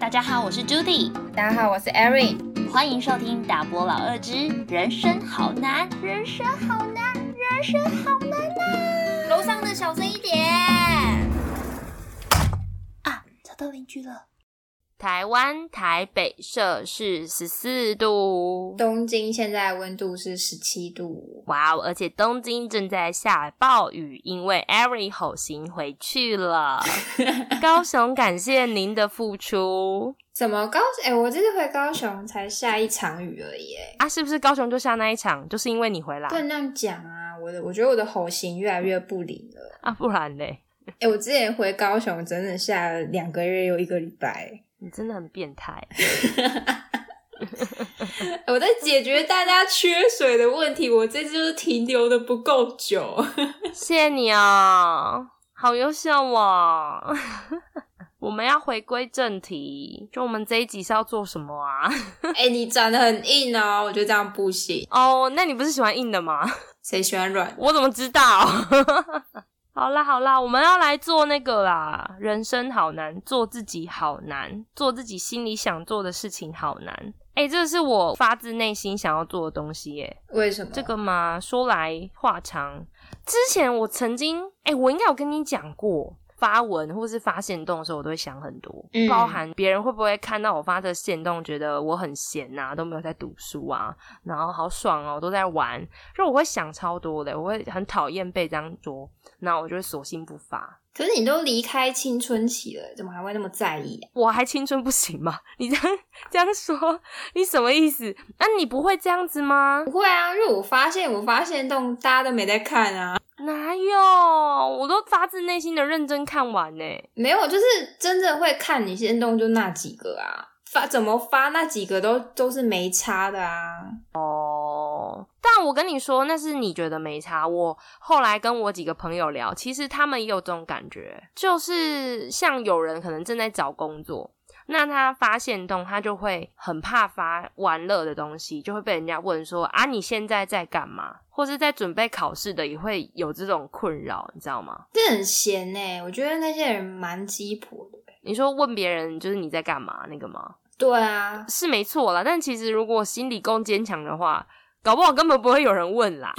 大家好，我是 Judy。大家好，我是 Erin。欢迎收听《大波老二之人生好难，人生好难，人生好难呐！楼上的小声一点啊，找到邻居了。台湾台北摄氏十四度，东京现在温度是十七度。哇哦！而且东京正在下暴雨，因为 Erin 好行回去了。高雄，感谢您的付出。怎么高？哎，我这次回高雄才下一场雨而已。哎，啊，是不是高雄就下那一场？就是因为你回来？不能那样讲啊！我的，我觉得我的吼行越来越不灵了。啊，不然嘞？哎，我之前回高雄整整下了两个月又一个礼拜。你真的很变态！我在解决大家缺水的问题，我这次就是停留的不够久。谢谢你啊，好优秀啊！我们要回归正题，就我们这一集是要做什么啊？哎，你长得很硬哦，我觉得这样不行哦。那你不是喜欢硬的吗？谁喜欢软？我怎么知道？好啦好啦，我们要来做那个啦。人生好难，做自己好难，做自己心里想做的事情好难。哎，这是我发自内心想要做的东西耶。为什么？这个嘛，说来话长。之前我曾经，哎，我应该有跟你讲过。发文或是发现动的时候，我都会想很多，包含别人会不会看到我发的现动，觉得我很闲呐，都没有在读书啊，然后好爽哦，都在玩，就我会想超多的，我会很讨厌被这样做，那我就会索性不发。可是你都离开青春期了，怎么还会那么在意？我还青春不行吗？你这样这样说，你什么意思？那你不会这样子吗？不会啊，因为我发现我发现动大家都没在看啊。哪有？我都发自内心的认真看完呢。没有，就是真的会看你先动就那几个啊。发怎么发那几个都都是没差的啊。哦，但我跟你说，那是你觉得没差。我后来跟我几个朋友聊，其实他们也有这种感觉，就是像有人可能正在找工作。那他发现动，他就会很怕发玩乐的东西，就会被人家问说啊，你现在在干嘛？或是在准备考试的，也会有这种困扰，你知道吗？这很闲呢，我觉得那些人蛮鸡婆的。你说问别人就是你在干嘛那个吗？对啊，是没错啦。但其实如果心理够坚强的话，搞不好根本不会有人问啦。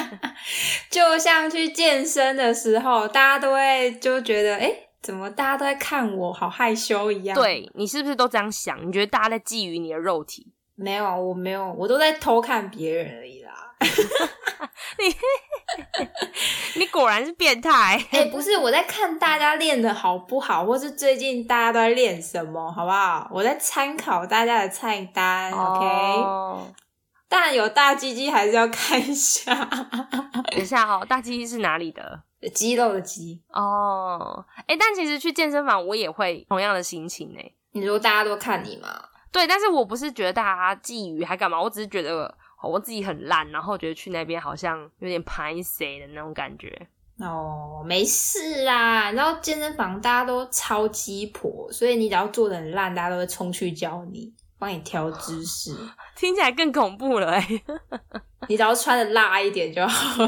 就像去健身的时候，大家都会就觉得哎。怎么大家都在看我，好害羞一样？对你是不是都这样想？你觉得大家在觊觎你的肉体？没有，我没有，我都在偷看别人而已啦。你你果然是变态！哎，不是，我在看大家练的好不好，或是最近大家都在练什么，好不好？我在参考大家的菜单，OK？当然有大鸡鸡，还是要看一下。等一下哈，大鸡鸡是哪里的？肌肉的肌哦，哎，但其实去健身房我也会同样的心情呢。你说大家都看你嘛？对，但是我不是觉得大家觊觎还干嘛，我只是觉得我自己很烂，然后觉得去那边好像有点拍谁的那种感觉。哦，没事啦，然后健身房大家都超鸡婆，所以你只要做的很烂，大家都会冲去教你。帮你调姿势，听起来更恐怖了哎！你只要穿的辣一点就好。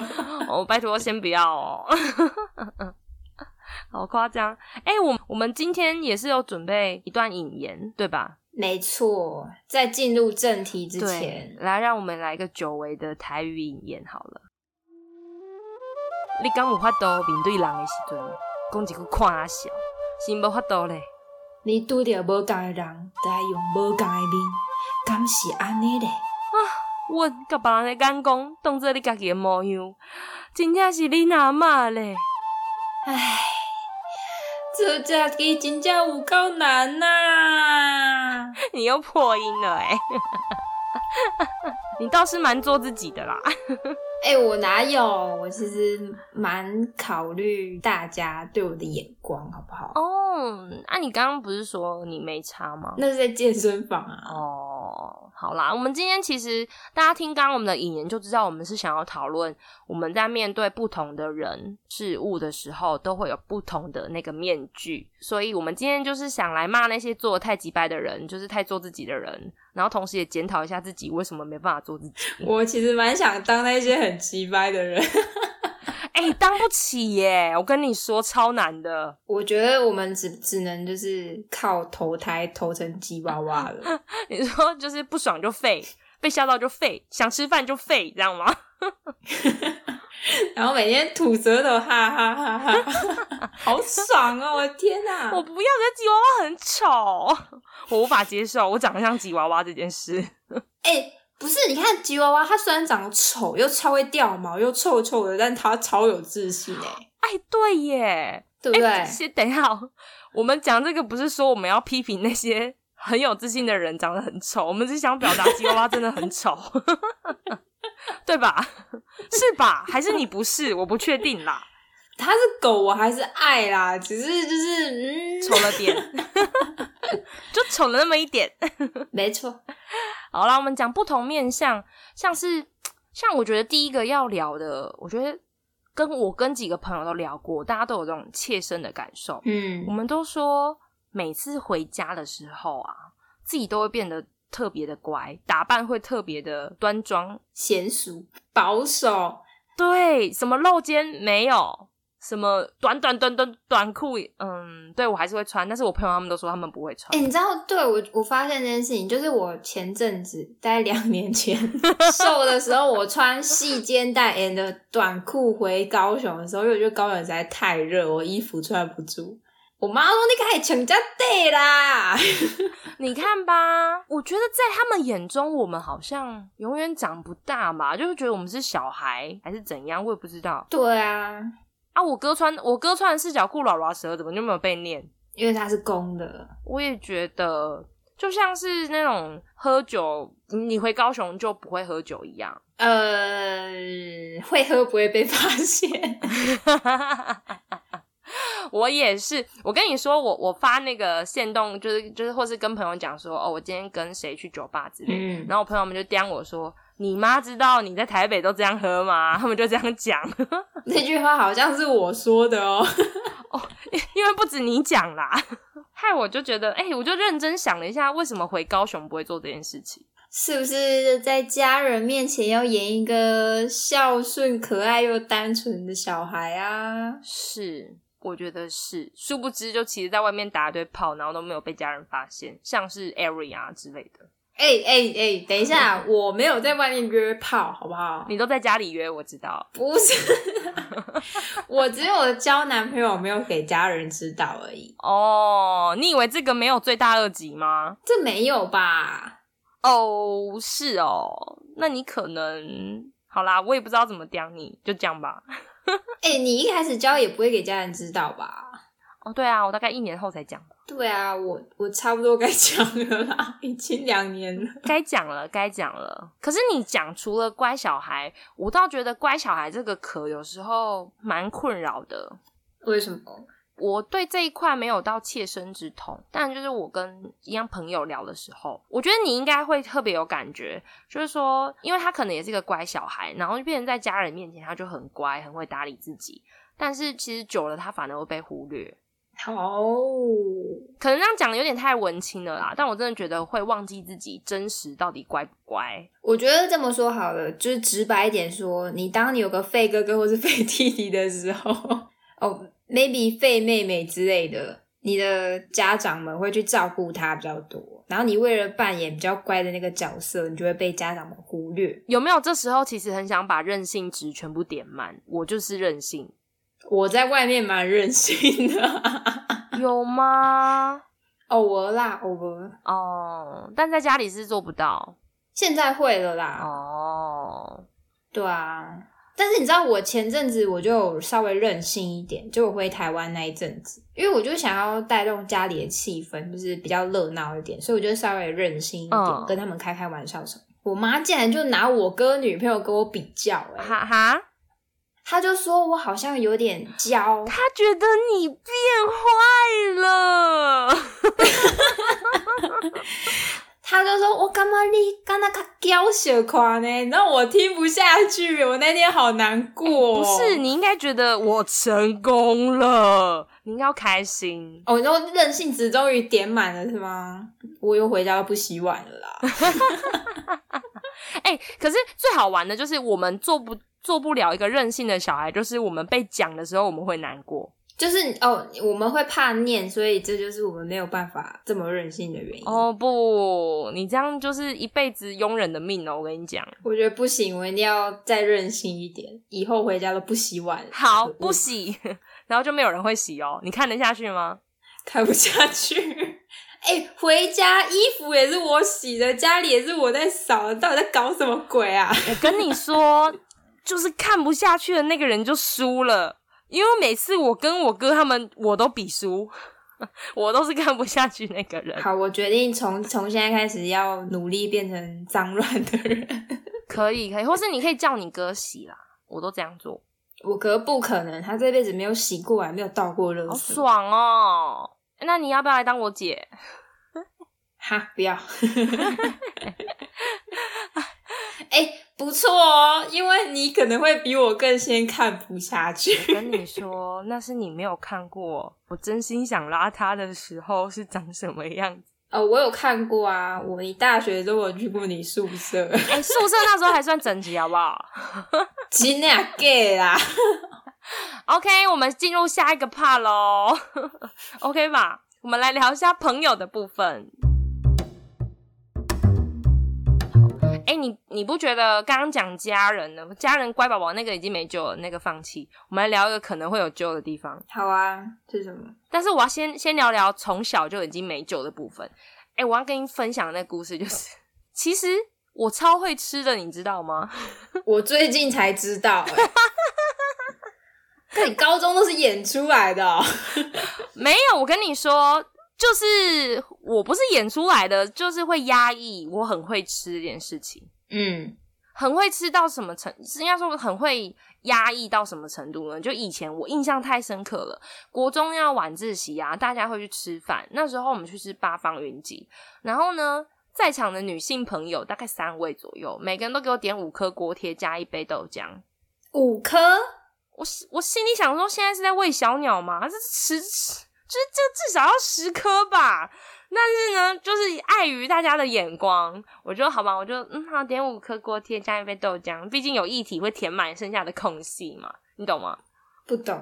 哦，拜托，先不要哦。好夸张哎！我我们今天也是有准备一段引言，对吧？没错，在进入正题之前，来让我们来个久违的台语引言好了。你敢有法度面对人的时阵，讲一句夸笑，是无法度嘞？你拄着无共诶人，就爱用无共诶面，敢是安尼咧？啊，阮甲别人诶眼光当做你家己诶模样，真正是你阿嬷咧。唉，做家己真正有够难呐！你又破音了哎！你倒是蛮做自己的啦。哎，我哪有？我其实蛮考虑大家对我的眼光，好不好？哦，那你刚刚不是说你没差吗？那是在健身房啊。哦，哦好啦，我们今天其实大家听刚刚我们的引言就知道，我们是想要讨论我们在面对不同的人事物的时候，都会有不同的那个面具。所以，我们今天就是想来骂那些做太急败的人，就是太做自己的人。然后同时也检讨一下自己为什么没办法做自己。我其实蛮想当那些很奇掰的人。哎，哎，当不起耶！我跟你说，超难的。我觉得我们只只能就是靠投胎投成吉娃娃了。你说就是不爽就废，被吓到就废，想吃饭就废，这样吗？然后每天吐舌头，哈哈哈哈，好爽哦！我的天哪，我不要，这吉娃娃很丑，我无法接受我长得像吉娃娃这件事。哎，不是，你看吉娃娃，它虽然长得丑，又超会掉毛，又臭臭的，但它超有自信哎。哎，对耶，对不对？等一下，我们讲这个不是说我们要批评那些很有自信的人长得很丑，我们是想表达吉娃娃真的很丑。对吧？是吧？还是你不是？我不确定啦。它是狗，我还是爱啦，只是就是嗯，丑了点，就丑了那么一点。没错。好啦，我们讲不同面相，像是像我觉得第一个要聊的，我觉得跟我跟几个朋友都聊过，大家都有这种切身的感受。嗯，我们都说每次回家的时候啊，自己都会变得。特别的乖，打扮会特别的端庄、娴熟、保守。对，什么露肩没有，什么短短短短短裤，嗯，对我还是会穿。但是我朋友他们都说他们不会穿。哎，你知道，对我我发现这件事情，就是我前阵子大概两年前瘦的时候，我穿细肩带 and 短裤回高雄的时候，因为我觉得高雄实在太热，我衣服穿不住。我妈说：“你可以请假对啦。” 你看吧，我觉得在他们眼中，我们好像永远长不大嘛，就是觉得我们是小孩还是怎样，我也不知道。对啊，啊，我哥穿我哥穿的四角裤，老拉蛇怎么就没有被念？因为他是公的。我也觉得，就像是那种喝酒，你回高雄就不会喝酒一样。呃，会喝不会被发现。我也是，我跟你说，我我发那个线动，就是就是，或是跟朋友讲说，哦，我今天跟谁去酒吧之类，然后我朋友们就刁我说，你妈知道你在台北都这样喝吗？他们就这样讲，那句话好像是我说的哦，哦，因为不止你讲啦，害我就觉得，哎，我就认真想了一下，为什么回高雄不会做这件事情？是不是在家人面前要演一个孝顺、可爱又单纯的小孩啊？是。我觉得是，殊不知就其实在外面打一堆炮，然后都没有被家人发现，像是 area 之类的。哎哎哎，等一下，我没有在外面约炮，好不好？你都在家里约，我知道。不是，我只有交男朋友，没有给家人知道而已。哦，你以为这个没有罪大恶极吗？这没有吧？哦，是哦，那你可能好啦，我也不知道怎么讲你，就这样吧。哎，你一开始交也不会给家人知道吧？哦，对啊，我大概一年后才讲。对啊，我我差不多该讲了啦，已经两年了，该讲了，该讲了。可是你讲除了乖小孩，我倒觉得乖小孩这个壳有时候蛮困扰的。为什么？我对这一块没有到切身之痛，但就是我跟一样朋友聊的时候，我觉得你应该会特别有感觉，就是说，因为他可能也是一个乖小孩，然后就变成在家人面前他就很乖，很会打理自己，但是其实久了他反而会被忽略。哦，可能这样讲有点太文青了啦，但我真的觉得会忘记自己真实到底乖不乖。我觉得这么说好了，就是直白一点说，你当你有个废哥哥或是废弟弟的时候，哦。maybe 废妹妹之类的，你的家长们会去照顾他比较多，然后你为了扮演比较乖的那个角色，你就会被家长们忽略。有没有这时候其实很想把任性值全部点满？我就是任性，我在外面蛮任性的，有吗？偶尔啦，偶尔哦，但在家里是做不到，现在会了啦。哦，对啊。但是你知道，我前阵子我就稍微任性一点，就我回台湾那一阵子，因为我就想要带动家里的气氛，就是比较热闹一点，所以我就稍微任性一点，跟他们开开玩笑什么。我妈竟然就拿我哥女朋友跟我比较，哎，哈哈，他就说我好像有点娇，他觉得你变坏了。他就说：“我干嘛你干那个娇小款呢？”然后我听不下去，我那天好难过。不是，你应该觉得我成功了，你应该要开心。哦，然后任性值终于点满了是吗？我又回家不洗碗了啦。哎，可是最好玩的就是我们做不。做不了一个任性的小孩，就是我们被讲的时候我们会难过。就是哦，我们会怕念，所以这就是我们没有办法这么任性的原因。哦不，你这样就是一辈子庸人的命哦！我跟你讲，我觉得不行，我一定要再任性一点，以后回家都不洗碗。好，不洗，然后就没有人会洗哦。你看得下去吗？看不下去。哎，回家衣服也是我洗的，家里也是我在扫，到底在搞什么鬼啊？我 跟你说，就是看不下去的那个人就输了。因为每次我跟我哥他们，我都比输，我都是看不下去那个人。好，我决定从从现在开始要努力变成脏乱的人。可以，可以，或是你可以叫你哥洗啦，我都这样做。我哥不可能，他这辈子没有洗过来，没有倒过热水。好爽哦！那你要不要来当我姐？哈，不要。哎，不错哦，因为你可能会比我更先看不下去。我跟你说，那是你没有看过。我真心想拉他的时候是长什么样子？哦，我有看过啊，我一大学都有去过你宿舍。哎，宿舍那时候还算整齐，好不好？尽量 gay 啦。OK，我们进入下一个 part 喽。OK 吧，我们来聊一下朋友的部分。哎，你你不觉得刚刚讲家人呢？家人乖宝宝那个已经没救了，那个放弃。我们来聊一个可能会有救的地方。好啊，是什么？但是我要先先聊聊从小就已经没救的部分。哎，我要跟你分享那故事，就是其实我超会吃的，你知道吗？我最近才知道。那你高中都是演出来的？没有，我跟你说。就是我不是演出来的，就是会压抑。我很会吃这件事情，嗯，很会吃到什么程？应该说很会压抑到什么程度呢？就以前我印象太深刻了，国中要晚自习啊，大家会去吃饭。那时候我们去吃八方云集，然后呢，在场的女性朋友大概三位左右，每个人都给我点五颗锅贴加一杯豆浆，五颗。我我心里想说，现在是在喂小鸟吗？这是吃。就是这至少要十颗吧，但是呢，就是碍于大家的眼光，我就好吧，我就嗯好点五颗锅贴加一杯豆浆，毕竟有液体会填满剩下的空隙嘛，你懂吗？不懂，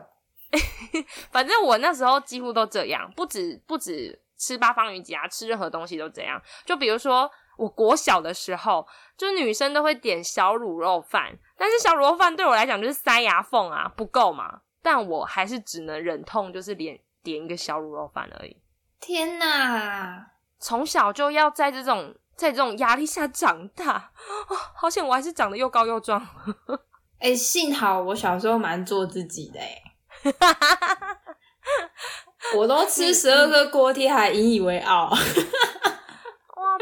反正我那时候几乎都这样，不止不止吃八方云集啊，吃任何东西都这样。就比如说我国小的时候，就女生都会点小卤肉饭，但是小卤肉饭对我来讲就是塞牙缝啊，不够嘛，但我还是只能忍痛就是连。点一个小卤肉饭而已。天哪！从小就要在这种在这种压力下长大，好险我还是长得又高又壮。哎，幸好我小时候蛮做自己的哎，我都吃十二个锅贴还引以为傲。哇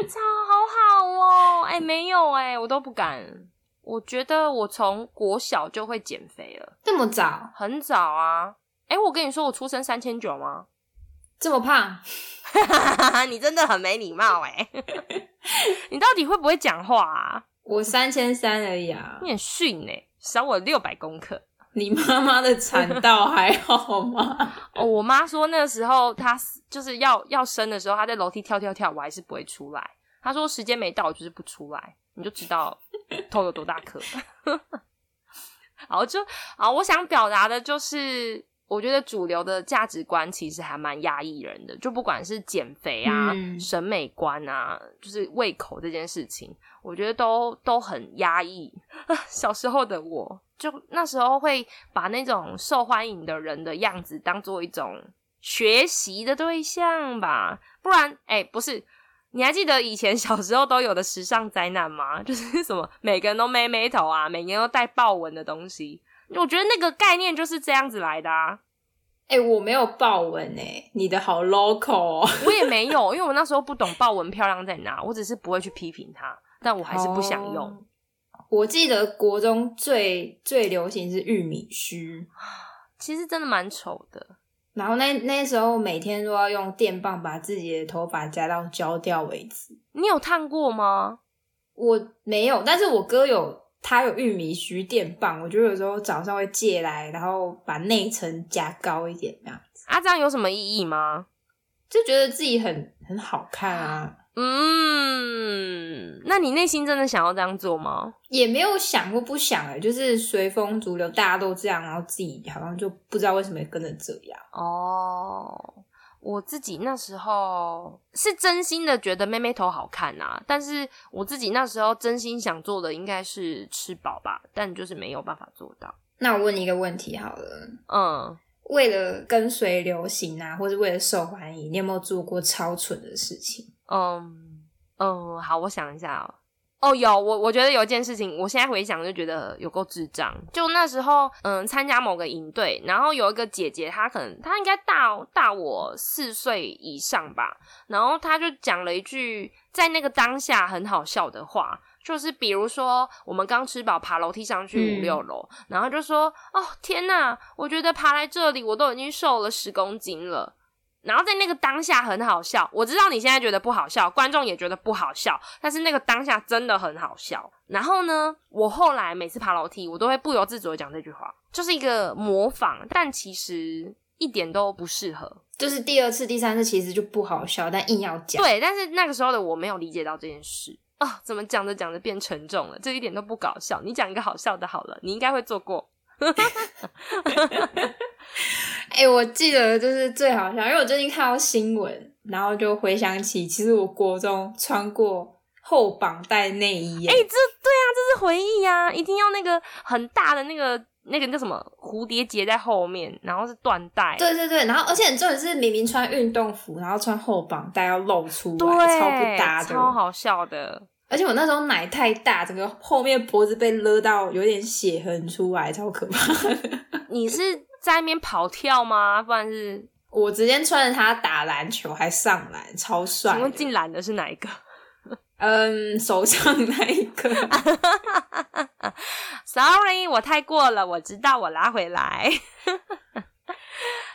操，好好哦！哎，没有哎，我都不敢。我觉得我从国小就会减肥了，这么早？很早啊。哎，我跟你说，我出生三千九吗？这么胖？你真的很没礼貌哎！你到底会不会讲话啊？我三千三而已啊！你很逊哎，少我六百公克。你妈妈的产道还好吗？哦，我妈说那个时候她就是要要生的时候，她在楼梯跳跳跳，我还是不会出来。她说时间没到，我就是不出来，你就知道头有多大颗。好，就啊，我想表达的就是。我觉得主流的价值观其实还蛮压抑人的，就不管是减肥啊、审美观啊，就是胃口这件事情，我觉得都都很压抑。小时候的我就那时候会把那种受欢迎的人的样子当做一种学习的对象吧，不然，哎，不是，你还记得以前小时候都有的时尚灾难吗？就是什么每个人都妹妹头啊，每个人都带豹纹的东西。我觉得那个概念就是这样子来的啊！哎，我没有豹纹哎，你的好 local，哦 我也没有，因为我那时候不懂豹纹漂亮在哪，我只是不会去批评它，但我还是不想用。我记得国中最最流行是玉米须，其实真的蛮丑的。然后那那时候每天都要用电棒把自己的头发夹到焦掉为止。你有烫过吗？我没有，但是我哥有。他有玉米须电棒，我觉得有时候早上会借来，然后把内层加高一点这样子。啊，这样有什么意义吗？就觉得自己很很好看啊。嗯，那你内心真的想要这样做吗？也没有想过不想哎，就是随风逐流，大家都这样，然后自己好像就不知道为什么跟着这样。哦，我自己那时候是真心的觉得妹妹头好看啊，但是我自己那时候真心想做的应该是吃饱吧，但就是没有办法做到。那我问你一个问题好了，嗯，为了跟随流行啊，或者为了受欢迎，你有没有做过超蠢的事情？嗯嗯，好，我想一下哦。哦，有我，我觉得有一件事情，我现在回想就觉得有够智障。就那时候，嗯，参加某个营队，然后有一个姐姐，她可能她应该大大我四岁以上吧，然后她就讲了一句在那个当下很好笑的话，就是比如说我们刚吃饱，爬楼梯上去五六楼，然后就说：“哦，天呐，我觉得爬来这里，我都已经瘦了十公斤了。”然后在那个当下很好笑，我知道你现在觉得不好笑，观众也觉得不好笑，但是那个当下真的很好笑。然后呢，我后来每次爬楼梯，我都会不由自主的讲这句话，就是一个模仿，但其实一点都不适合。就是第二次、第三次其实就不好笑，但硬要讲。对，但是那个时候的我没有理解到这件事啊，怎么讲着讲着变沉重了？这一点都不搞笑。你讲一个好笑的好了，你应该会做过。哎，我记得就是最好笑，因为我最近看到新闻，然后就回想起，其实我国中穿过后绑带内衣。哎，这对啊，这是回忆呀，一定要那个很大的那个那个叫什么蝴蝶结在后面，然后是缎带。对对对，然后而且重点是明明穿运动服，然后穿后绑带要露出来，超不搭的，超好笑的。而且我那时候奶太大，整个后面脖子被勒到有点血痕出来，超可怕。你是在那边跑跳吗？不然是我直接穿着它打篮球还上篮，超帅。请问进篮的是哪一个？嗯，手上那一个。Sorry，我太过了，我知道，我拉回来。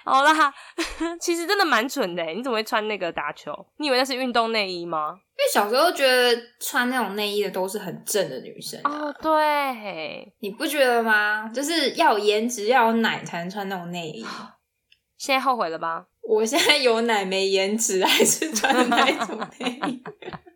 好啦，其实真的蛮蠢的。你怎么会穿那个打球？你以为那是运动内衣吗？因为小时候觉得穿那种内衣的都是很正的女生。哦，对，你不觉得吗？就是要有颜值，要有奶才能穿那种内衣。现在后悔了吧？我现在有奶没颜值，还是穿那种内衣。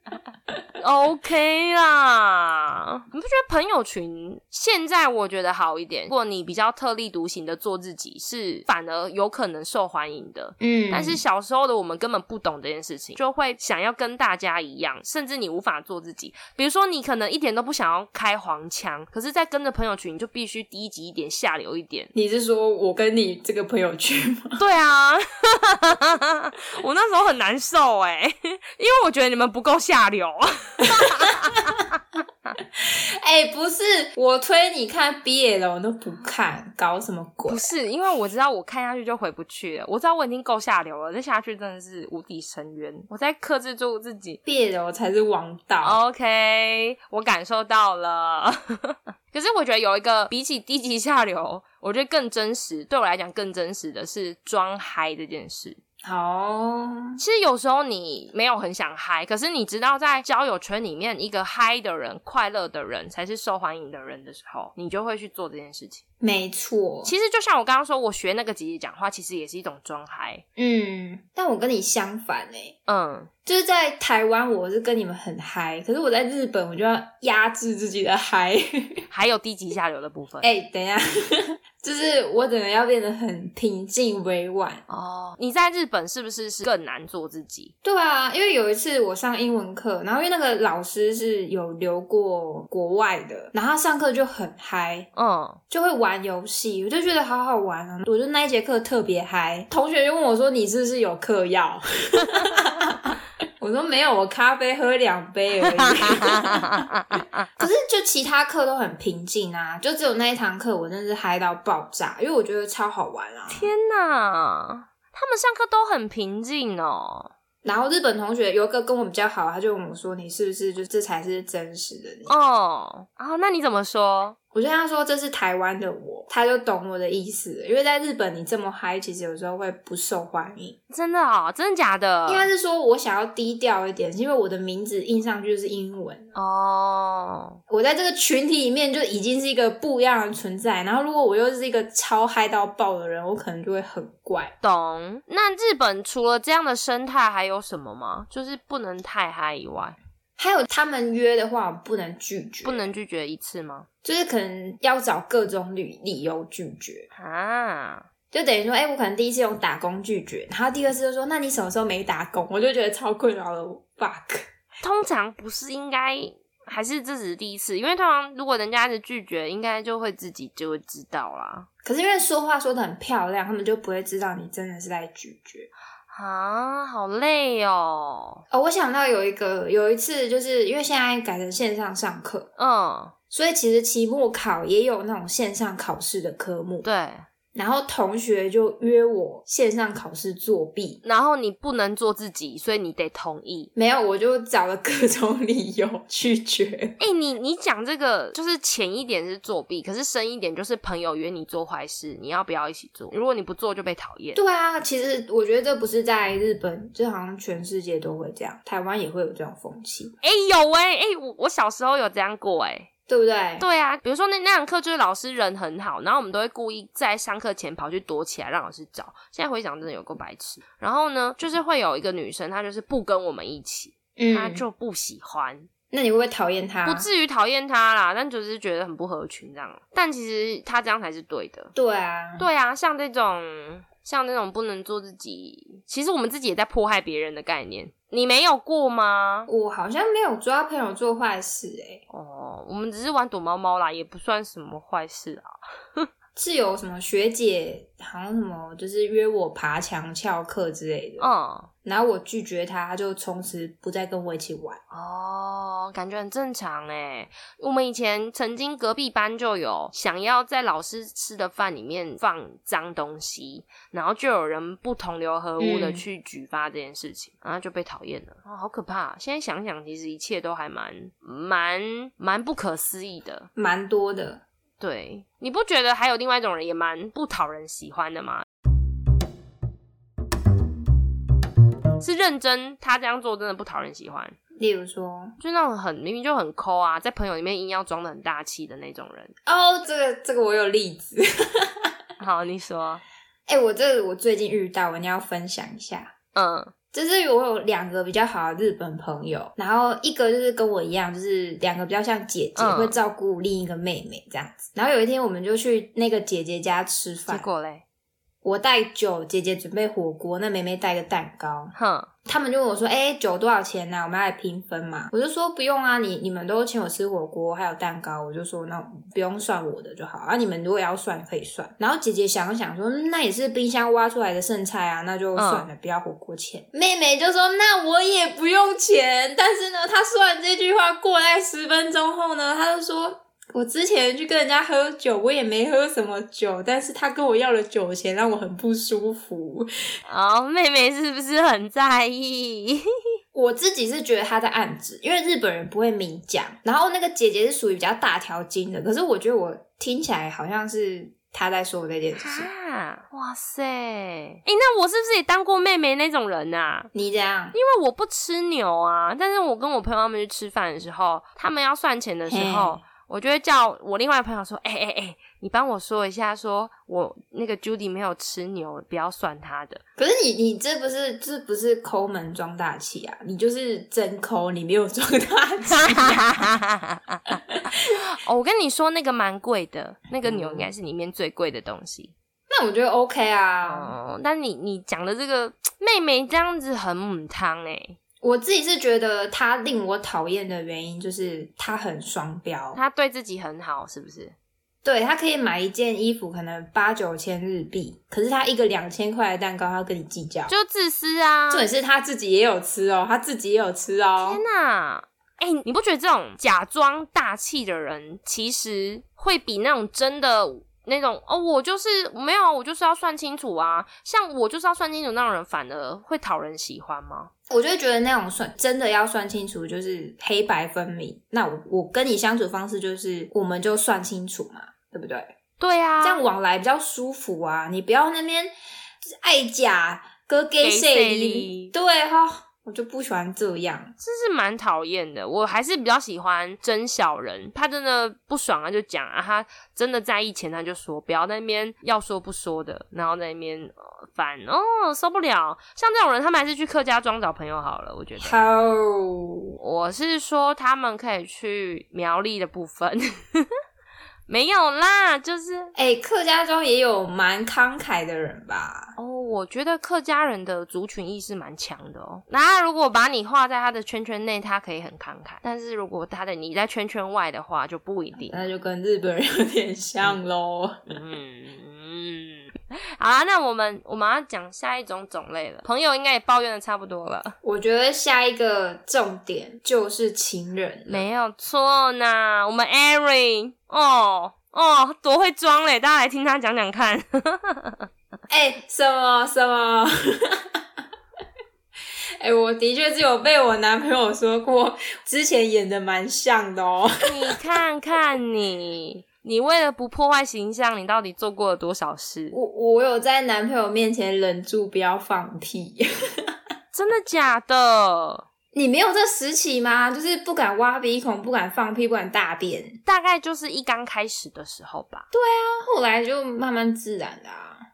OK 啦，你不觉得朋友群现在我觉得好一点？如果你比较特立独行的做自己，是反而有可能受欢迎的。嗯，但是小时候的我们根本不懂这件事情，就会想要跟大家一样，甚至你无法做自己。比如说，你可能一点都不想要开黄腔，可是，在跟着朋友群，你就必须低级一点、下流一点。你是说我跟你这个朋友圈吗？对啊，我那时候很难受哎，因为我觉得你们不够下流。哎，不是我推你看 BL，我都不看，搞什么鬼？不是，因为我知道我看下去就回不去了。我知道我已经够下流了，再下去真的是无底深渊。我在克制住自己，BL 才是王道。OK，我感受到了。可是我觉得有一个比起低级下流，我觉得更真实，对我来讲更真实的是装嗨这件事。好，其实有时候你没有很想嗨，可是你知道在交友圈里面，一个嗨的人、快乐的人才是受欢迎的人的时候，你就会去做这件事情。没错，其实就像我刚刚说，我学那个姐姐讲话，其实也是一种装嗨。嗯，但我跟你相反哎，嗯，就是在台湾我是跟你们很嗨，可是我在日本我就要压制自己的嗨，还有低级下流的部分。哎，等一下。就是我整个要变得很平静委婉哦。你在日本是不是是更难做自己？对啊，因为有一次我上英文课，然后因为那个老师是有留过国外的，然后他上课就很嗨，嗯，就会玩游戏，我就觉得好好玩啊。我就那一节课特别嗨，同学就问我说：“你是不是有嗑药？” 我说没有，我咖啡喝两杯而已。可是就其他课都很平静啊，就只有那一堂课我真的是嗨到爆炸，因为我觉得超好玩啊！天哪，他们上课都很平静哦。然后日本同学有一个跟我比较好，他就问我说：“你是不是就这才是真实的你？”哦，啊，那你怎么说？我就跟他说这是台湾的我，他就懂我的意思。因为在日本你这么嗨，其实有时候会不受欢迎。真的哦，真的假的？应该是说我想要低调一点，因为我的名字印上去就是英文哦。我在这个群体里面就已经是一个不一样的存在。然后如果我又是一个超嗨到爆的人，我可能就会很怪。懂？那日本除了这样的生态还有什么吗？就是不能太嗨以外。还有他们约的话，不能拒绝，不能拒绝一次吗？就是可能要找各种理理由拒绝啊，就等于说，哎，我可能第一次用打工拒绝，然后第二次就说，那你什么时候没打工？我就觉得超困扰的 bug。通常不是应该，还是这只是第一次？因为通常如果人家是拒绝，应该就会自己就会知道啦。可是因为说话说的很漂亮，他们就不会知道你真的是在拒绝。啊，好累哦！哦，我想到有一个，有一次就是因为现在改成线上上课，嗯，所以其实期末考也有那种线上考试的科目，对。然后同学就约我线上考试作弊，然后你不能做自己，所以你得同意。没有，我就找了各种理由拒绝。哎，你你讲这个就是浅一点是作弊，可是深一点就是朋友约你做坏事，你要不要一起做？如果你不做就被讨厌。对啊，其实我觉得这不是在日本，就好像全世界都会这样，台湾也会有这种风气。哎，有哎哎，我我小时候有这样过哎。对不对？对啊，比如说那那堂课就是老师人很好，然后我们都会故意在上课前跑去躲起来让老师找。现在回想真的有够白痴。然后呢，就是会有一个女生，她就是不跟我们一起，她就不喜欢。那你会不会讨厌她？不至于讨厌她啦，但就是觉得很不合群这样。但其实她这样才是对的。对啊，对啊，像这种像那种不能做自己，其实我们自己也在迫害别人的概念。你没有过吗？我好像没有抓朋友做坏事哎。哦，我们只是玩躲猫猫啦，也不算什么坏事啊。是有什么学姐好像什么，就是约我爬墙翘课之类的。嗯。然后我拒绝他，他就从此不再跟我一起玩。哦，感觉很正常哎。我们以前曾经隔壁班就有想要在老师吃的饭里面放脏东西，然后就有人不同流合污的去举发这件事情，然后就被讨厌了。哦，好可怕！现在想想，其实一切都还蛮蛮蛮不可思议的，蛮多的。对，你不觉得还有另外一种人也蛮不讨人喜欢的吗？是认真，他这样做真的不讨人喜欢。例如说，就那种很明明就很抠啊，在朋友里面硬要装的很大气的那种人。哦，这个这个我有例子。好，你说。哎，我这我最近遇到，我一定要分享一下。嗯，就是我有两个比较好的日本朋友，然后一个就是跟我一样，就是两个比较像姐姐，会照顾另一个妹妹这样子。然后有一天，我们就去那个姐姐家吃饭，结果嘞。我带酒，姐姐准备火锅，那妹妹带个蛋糕。哼，他们就问我说：“哎，酒多少钱呢？我们要来平分嘛？”我就说：“不用啊，你你们都请我吃火锅，还有蛋糕，我就说那不用算我的就好啊。你们如果要算，可以算。”然后姐姐想了想说：“那也是冰箱挖出来的剩菜啊，那就算了，不要火锅钱。”妹妹就说：“那我也不用钱。”但是呢，她说完这句话，过来十分钟后呢，她就说。我之前去跟人家喝酒，我也没喝什么酒，但是他跟我要了酒钱，让我很不舒服。哦，妹妹是不是很在意？我自己是觉得他在暗指，因为日本人不会明讲。然后那个姐姐是属于比较大条筋的，可是我觉得我听起来好像是他在说我这件事。哇塞！哎，那我是不是也当过妹妹那种人呐？你这样？因为我不吃牛啊，但是我跟我朋友他们去吃饭的时候，他们要算钱的时候。我就会叫我另外的朋友说：“哎哎哎，你帮我说一下，说我那个 Judy 没有吃牛，不要算他的。”可是你你这不是这不是抠门装大气啊？你就是真抠，你没有装大气。哦，我跟你说，那个蛮贵的，那个牛应该是里面最贵的东西。那我觉得 OK 啊。哦，但你你讲的这个妹妹这样子很母汤哎。我自己是觉得他令我讨厌的原因就是他很双标，他对自己很好，是不是？对他可以买一件衣服，可能八九千日币，可是他一个两千块的蛋糕，他跟你计较，就自私啊！重点是他自己也有吃哦，他自己也有吃哦。天哪！哎，你不觉得这种假装大气的人，其实会比那种真的那种哦，我就是没有，我就是要算清楚啊。像我就是要算清楚那种人，反而会讨人喜欢吗？我就觉得那种算真的要算清楚，就是黑白分明。那我我跟你相处方式就是，我们就算清楚嘛，对不对？对啊，这样往来比较舒服啊。你不要那边爱假哥给谁？对哈。我就不喜欢这样，这是蛮讨厌的。我还是比较喜欢真小人，他真的不爽啊就讲啊，他真的在意钱他就说，不要在那边要说不说的，然后在那边烦哦，受不了。像这种人，他们还是去客家庄找朋友好了。我觉得，好，我是说他们可以去苗栗的部分。没有啦，就是哎，客家中也有蛮慷慨的人吧？哦，我觉得客家人的族群意识蛮强的哦。那如果把你画在他的圈圈内，他可以很慷慨；但是如果他的你在圈圈外的话，就不一定。那就跟日本人有点像喽。嗯。好啦，那我们我们要讲下一种种类了。朋友应该也抱怨的差不多了。我觉得下一个重点就是情人，没有错呢。我们 Erin，哦哦，多会装嘞！大家来听他讲讲看。哎，什么什么？哎，我的确是有被我男朋友说过，之前演的蛮像的哦。你看看你。你为了不破坏形象，你到底做过了多少事？我我有在男朋友面前忍住不要放屁，真的假的？你没有这时期吗？就是不敢挖鼻孔，不敢放屁，不敢大便，大概就是一刚开始的时候吧。对啊，后来就慢慢自然的。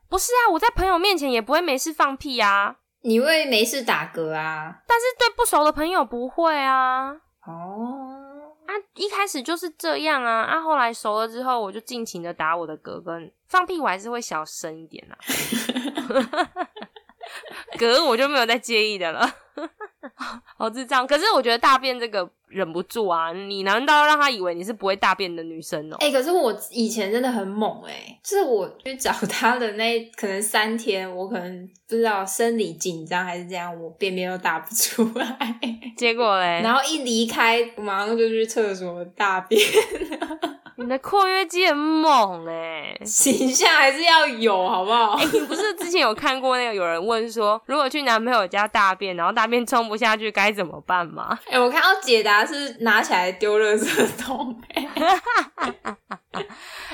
不是啊，我在朋友面前也不会没事放屁啊。你会没事打嗝啊？但是对不熟的朋友不会啊。哦。啊，一开始就是这样啊，啊，后来熟了之后，我就尽情的打我的嗝跟放屁，我还是会小声一点啦。嗝我就没有再介意的了，好智障。可是我觉得大便这个。忍不住啊！你难道让他以为你是不会大便的女生哦？哎，可是我以前真的很猛哎，就是我去找他的那可能三天，我可能不知道生理紧张还是这样，我便便都打不出来。结果嘞，然后一离开，我马上就去厕所大便。你的括约肌很猛哎，形象还是要有，好不好？哎，你不是之前有看过那个有人问说，如果去男朋友家大便，然后大便冲不下去该怎么办吗？哎，我看到解答是拿起来丢垃圾桶。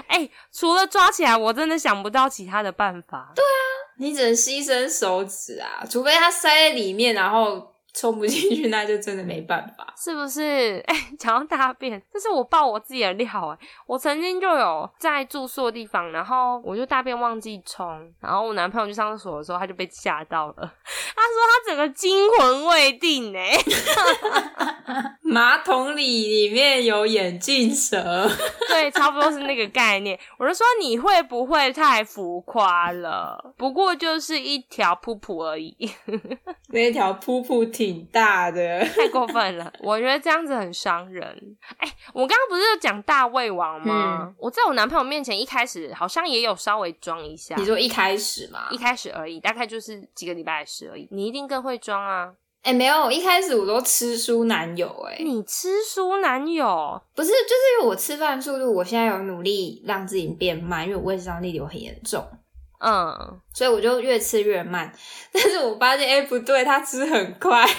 哎，除了抓起来，我真的想不到其他的办法。对啊，你只能牺牲手指啊，除非它塞在里面，然后。冲不进去，那就真的没办法，是不是？哎，讲到大便，这是我爆我自己的料哎！我曾经就有在住宿的地方，然后我就大便忘记冲，然后我男朋友去上厕所的时候，他就被吓到了。他说他整个惊魂未定哎，马桶里里面有眼镜蛇，对，差不多是那个概念。我就说你会不会太浮夸了？不过就是一条噗噗而已，那条噗噗挺大的，太过分了！我觉得这样子很伤人。哎，我刚刚不是讲大胃王吗？我在我男朋友面前一开始好像也有稍微装一下。你说一开始吗？一开始而已，大概就是几个礼拜的事而已。你一定更会装啊！哎，没有，一开始我都吃书男友。哎，你吃书男友不是？就是因为我吃饭速度，我现在有努力让自己变慢，因为我胃食道逆流很严重。嗯，所以我就越吃越慢，但是我发现哎不对，他吃很快。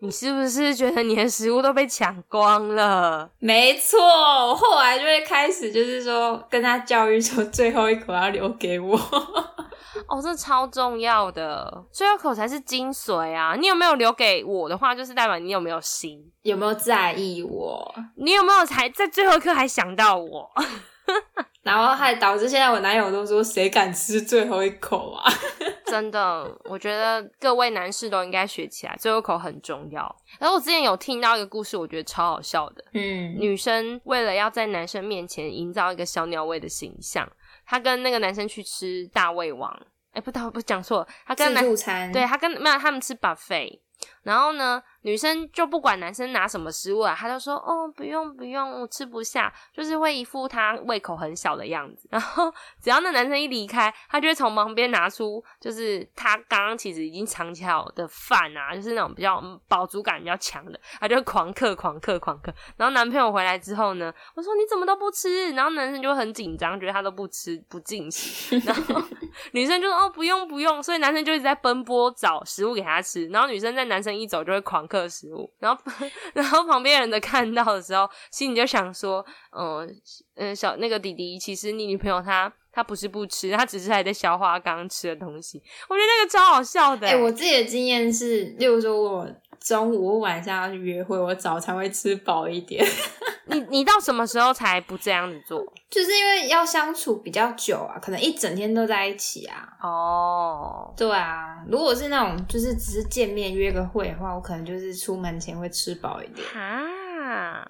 你是不是觉得你的食物都被抢光了？没错，我后来就会开始就是说跟他教育说，最后一口要留给我。哦，这超重要的，最后一口才是精髓啊！你有没有留给我的话，就是代表你有没有心，有没有在意我？你有没有才在最后一刻还想到我？然后还导致现在我男友都说谁敢吃最后一口啊？真的，我觉得各位男士都应该学起来，最后一口很重要。然后我之前有听到一个故事，我觉得超好笑的。嗯，女生为了要在男生面前营造一个小鸟胃的形象，她跟那个男生去吃大胃王。哎，不，不讲错，她跟自助餐。对，她跟没有他们吃 buffet。然后呢，女生就不管男生拿什么食物啊，她就说哦，不用不用，我吃不下，就是会一副她胃口很小的样子。然后只要那男生一离开，她就会从旁边拿出，就是她刚刚其实已经藏起好的饭啊，就是那种比较饱足感比较强的，她就会狂嗑狂嗑狂嗑。然后男朋友回来之后呢，我说你怎么都不吃？然后男生就很紧张，觉得他都不吃不进食。然后 女生就说哦不用不用，所以男生就一直在奔波找食物给他吃。然后女生在男生一走就会狂嗑食物。然后 然后旁边人的看到的时候，心里就想说，嗯嗯小那个弟弟，其实你女朋友她她不是不吃，她只是还在消化刚刚吃的东西。我觉得那个超好笑的。哎，我自己的经验是，例如说我。中午、晚上要去约会，我早餐会吃饱一点。你你到什么时候才不这样子做？就是因为要相处比较久啊，可能一整天都在一起啊。哦，对啊，如果是那种就是只是见面约个会的话，我可能就是出门前会吃饱一点。啊，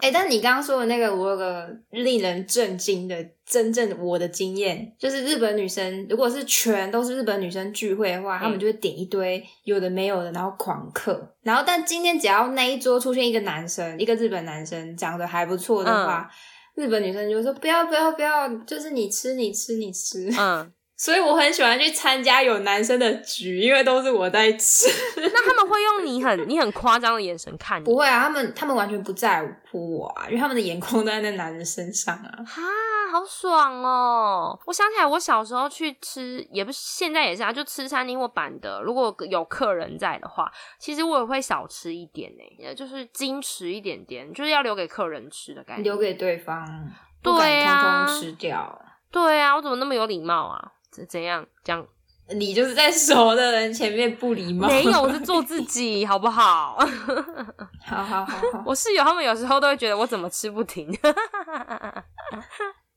哎，但你刚刚说的那个，我有个令人震惊的。真正我的经验就是，日本女生如果是全都是日本女生聚会的话，他们就会点一堆有的没有的，然后狂嗑。然后，但今天只要那一桌出现一个男生，一个日本男生长得还不错的话，日本女生就说不要不要不要，就是你吃你吃你吃。嗯。所以我很喜欢去参加有男生的局，因为都是我在吃。那他们会用你很你很夸张的眼神看你？不会啊，他们他们完全不在乎我啊，因为他们的眼光都在那男人身上啊。哈，好爽哦！我想起来，我小时候去吃，也不是现在也是啊，就吃餐厅或板的，如果有客人在的话，其实我也会少吃一点呢，就是矜持一点点，就是要留给客人吃的感觉，留给对方，对呀，吃掉。对啊，我怎么那么有礼貌啊？怎怎样讲？你就是在熟的人前面不礼貌。没有，我是做自己，好不好？好好好好，我室友他们有时候都会觉得我怎么吃不停。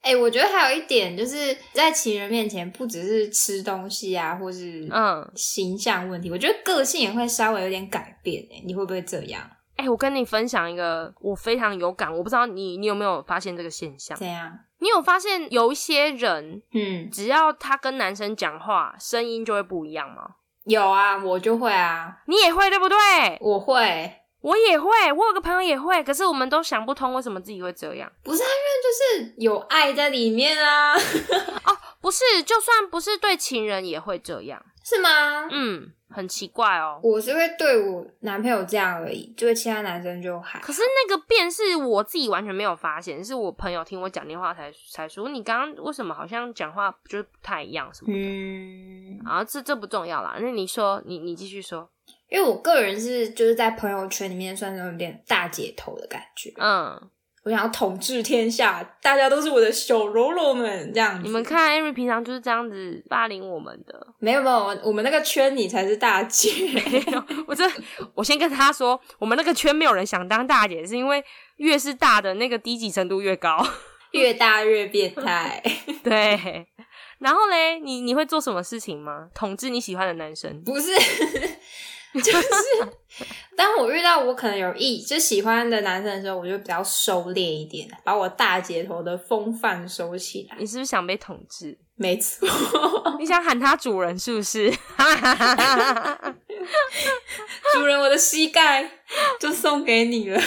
哎，我觉得还有一点就是在情人面前，不只是吃东西啊，或是嗯形象问题，我觉得个性也会稍微有点改变。哎，你会不会这样？哎，我跟你分享一个我非常有感，我不知道你你有没有发现这个现象？怎样？你有发现有一些人，嗯，只要他跟男生讲话，声音就会不一样吗？有啊，我就会啊，你也会对不对？我会，我也会，我有个朋友也会，可是我们都想不通为什么自己会这样。不是，因为就是有爱在里面啊。哦，不是，就算不是对情人也会这样，是吗？嗯。很奇怪哦，我是会对我男朋友这样而已，就是其他男生就还。可是那个变是我自己完全没有发现，是我朋友听我讲电话才才说，你刚刚为什么好像讲话就是不太一样什么的。嗯，啊，这这不重要啦，那你说，你你继续说，因为我个人是就是在朋友圈里面算是有点大姐头的感觉，嗯。我想要统治天下，大家都是我的小喽啰们，这样。你们看艾瑞平常就是这样子霸凌我们的。没有没有，我们那个圈你才是大姐。我这我先跟他说，我们那个圈没有人想当大姐，是因为越是大的那个低级程度越高，越大越变态。对。然后嘞，你你会做什么事情吗？统治你喜欢的男生？不是。就是，当我遇到我可能有意就喜欢的男生的时候，我就比较收敛一点，把我大姐头的风范收起来。你是不是想被统治？没错，你想喊他主人是不是？主人，我的膝盖就送给你了。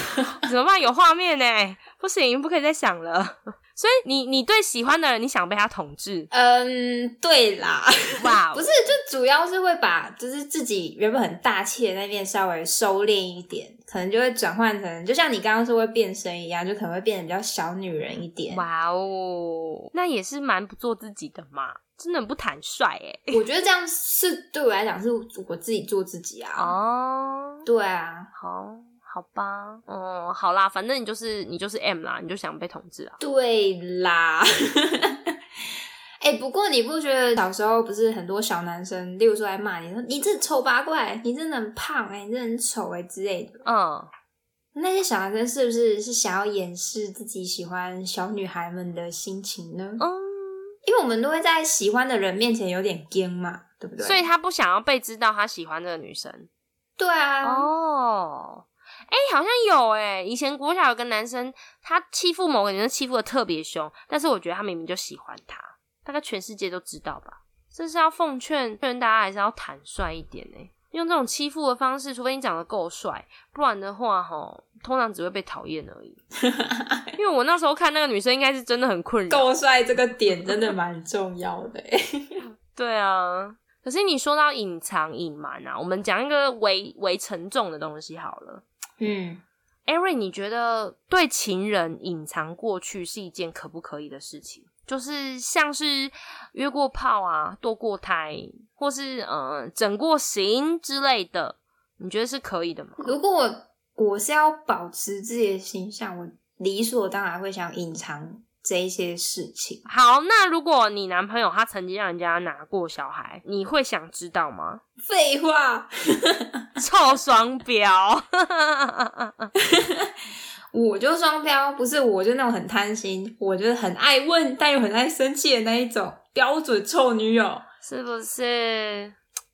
怎么办？有画面呢？不行，不可以再想了。所以你你对喜欢的人，你想被他统治？嗯，对啦，哇，不是，就主要是会把就是自己原本很大气的那面稍微收敛一点，可能就会转换成，就像你刚刚说会变身一样，就可能会变得比较小女人一点。哇哦，那也是蛮不做自己的嘛，真的很不坦率哎。我觉得这样是对我来讲是我自己做自己啊。哦，对啊，好。好吧，嗯，好啦，反正你就是你就是 M 啦，你就想被统治啊？对啦，哎，不过你不觉得小时候不是很多小男生，例如说来骂你说你这丑八怪，你真的很胖哎，你真的很丑哎之类的，嗯，那些小男生是不是是想要掩饰自己喜欢小女孩们的心情呢？嗯，因为我们都会在喜欢的人面前有点惊嘛，对不对？所以他不想要被知道他喜欢这个女生。对啊，哦。哎，好像有哎，以前国小有个男生，他欺负某个女生，欺负的特别凶，但是我觉得他明明就喜欢她，大概全世界都知道吧。这是要奉劝劝大家，还是要坦率一点呢？用这种欺负的方式，除非你长得够帅，不然的话，吼，通常只会被讨厌而已。因为我那时候看那个女生，应该是真的很困扰。够帅这个点真的蛮重要的。对啊，可是你说到隐藏、隐瞒啊，我们讲一个为为沉重的东西好了。嗯。艾瑞，你觉得对情人隐藏过去是一件可不可以的事情？就是像是约过炮啊、堕过胎，或是呃整过形之类的，你觉得是可以的吗？如果我我是要保持自己的形象，我理所当然会想隐藏。这一些事情，好，那如果你男朋友他曾经让人家拿过小孩，你会想知道吗？废话，臭双标，我就双标，不是我就那种很贪心，我就是很爱问但又很爱生气的那一种标准臭女友，是不是？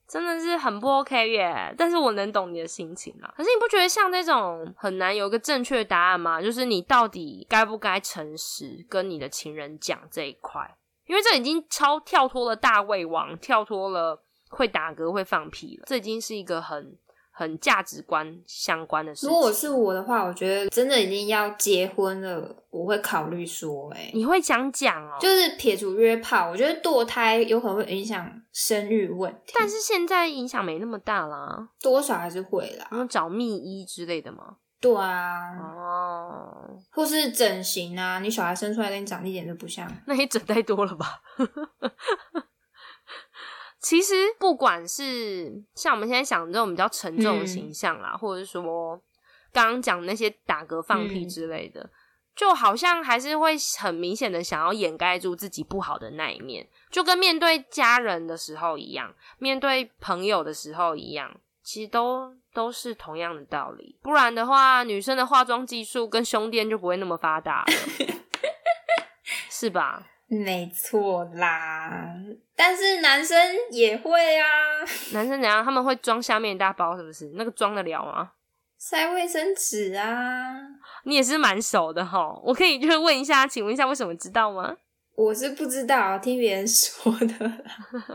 真的是很不 OK 耶，但是我能懂你的心情啊。可是你不觉得像这种很难有一个正确答案吗？就是你到底该不该诚实跟你的情人讲这一块？因为这已经超跳脱了大胃王，跳脱了会打嗝会放屁了，这已经是一个很。很价值观相关的事。如果是我的话，我觉得真的已经要结婚了，我会考虑说，哎，你会讲讲哦，就是撇除约炮，我觉得堕胎有可能会影响生育问题。但是现在影响没那么大啦，多少还是会啦。然后找秘医之类的吗？对啊，哦，或是整形啊，你小孩生出来跟你长得一点都不像，那你整太多了吧？其实不管是像我们现在想这种比较沉重的形象啦，或者是说刚刚讲那些打嗝放屁之类的，就好像还是会很明显的想要掩盖住自己不好的那一面，就跟面对家人的时候一样，面对朋友的时候一样，其实都都是同样的道理。不然的话，女生的化妆技术跟胸垫就不会那么发达了，是吧？没错啦，但是男生也会啊。男生怎样？他们会装下面一大包，是不是？那个装得了吗？塞卫生纸啊。你也是蛮熟的哈，我可以就是问一下，请问一下，为什么知道吗？我是不知道，听别人说的。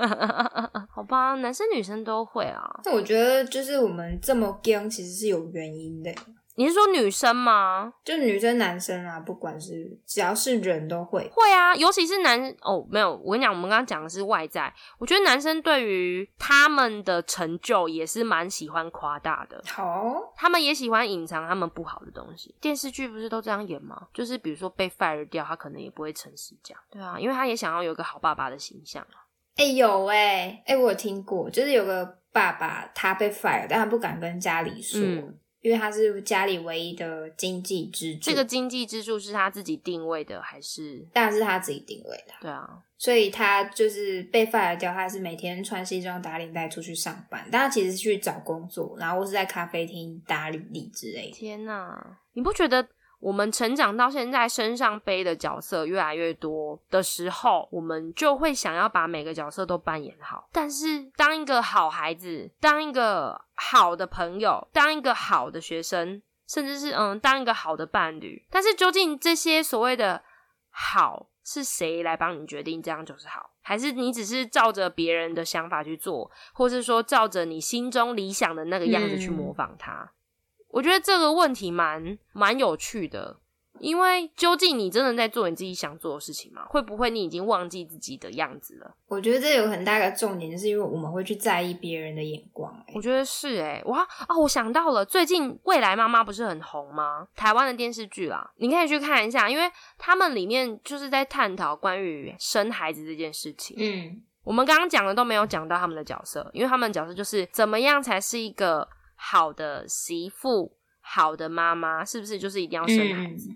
好吧，男生女生都会啊。那我觉得，就是我们这么 g 其实是有原因的。你是说女生吗？就女生、男生啊，不管是只要是人都会会啊，尤其是男哦，没有，我跟你讲，我们刚刚讲的是外在，我觉得男生对于他们的成就也是蛮喜欢夸大的，好，他们也喜欢隐藏他们不好的东西。电视剧不是都这样演吗？就是比如说被 fire 掉，他可能也不会诚实讲，对啊，因为他也想要有个好爸爸的形象啊。哎，有哎，哎，我有听过，就是有个爸爸他被 fire，但他不敢跟家里说。因为他是家里唯一的经济支柱，这个经济支柱是他自己定位的，还是？当然是他自己定位的。对啊，所以他就是被 fire 掉，他是每天穿西装打领带出去上班，但他其实是去找工作，然后或是在咖啡厅打理理之类。天哪，你不觉得？我们成长到现在，身上背的角色越来越多的时候，我们就会想要把每个角色都扮演好。但是，当一个好孩子，当一个好的朋友，当一个好的学生，甚至是嗯，当一个好的伴侣，但是究竟这些所谓的好是谁来帮你决定？这样就是好，还是你只是照着别人的想法去做，或是说照着你心中理想的那个样子去模仿他？我觉得这个问题蛮蛮有趣的，因为究竟你真的在做你自己想做的事情吗？会不会你已经忘记自己的样子了？我觉得这有很大的重点，就是因为我们会去在意别人的眼光。我觉得是哎，哇啊！我想到了，最近《未来妈妈》不是很红吗？台湾的电视剧啦，你可以去看一下，因为他们里面就是在探讨关于生孩子这件事情。嗯，我们刚刚讲的都没有讲到他们的角色，因为他们的角色就是怎么样才是一个。好的媳妇，好的妈妈，是不是就是一定要生孩子？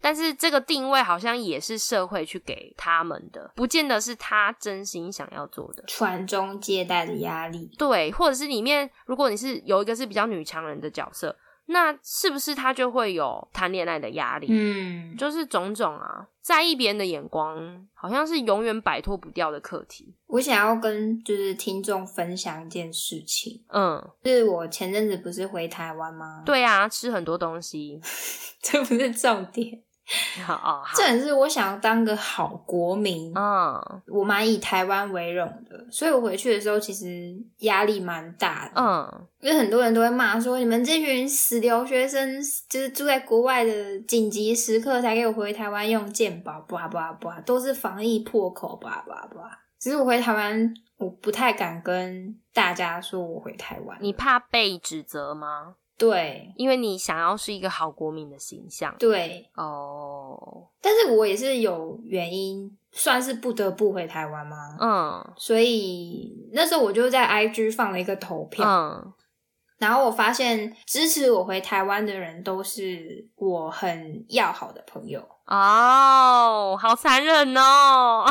但是这个定位好像也是社会去给他们的，不见得是他真心想要做的。传宗接代的压力，对，或者是里面，如果你是有一个是比较女强人的角色。那是不是他就会有谈恋爱的压力？嗯，就是种种啊，在意别人的眼光，好像是永远摆脱不掉的课题。我想要跟就是听众分享一件事情，嗯，就是我前阵子不是回台湾吗？对啊，吃很多东西，这不是重点。哦，这也是我想要当个好国民。嗯，我蛮以台湾为荣的，所以我回去的时候其实压力蛮大的。嗯，因为很多人都会骂说，你们这群死留学生，就是住在国外的紧急时刻才给我回台湾用健保，不啊不啊不啊，都是防疫破口，不啊不啊不啊。其实我回台湾，我不太敢跟大家说我回台湾，你怕被指责吗？对，因为你想要是一个好国民的形象。对，哦，但是我也是有原因，算是不得不回台湾吗？嗯所以那时候我就在 IG 放了一个投票，嗯，然后我发现支持我回台湾的人都是我很要好的朋友，哦，好残忍哦。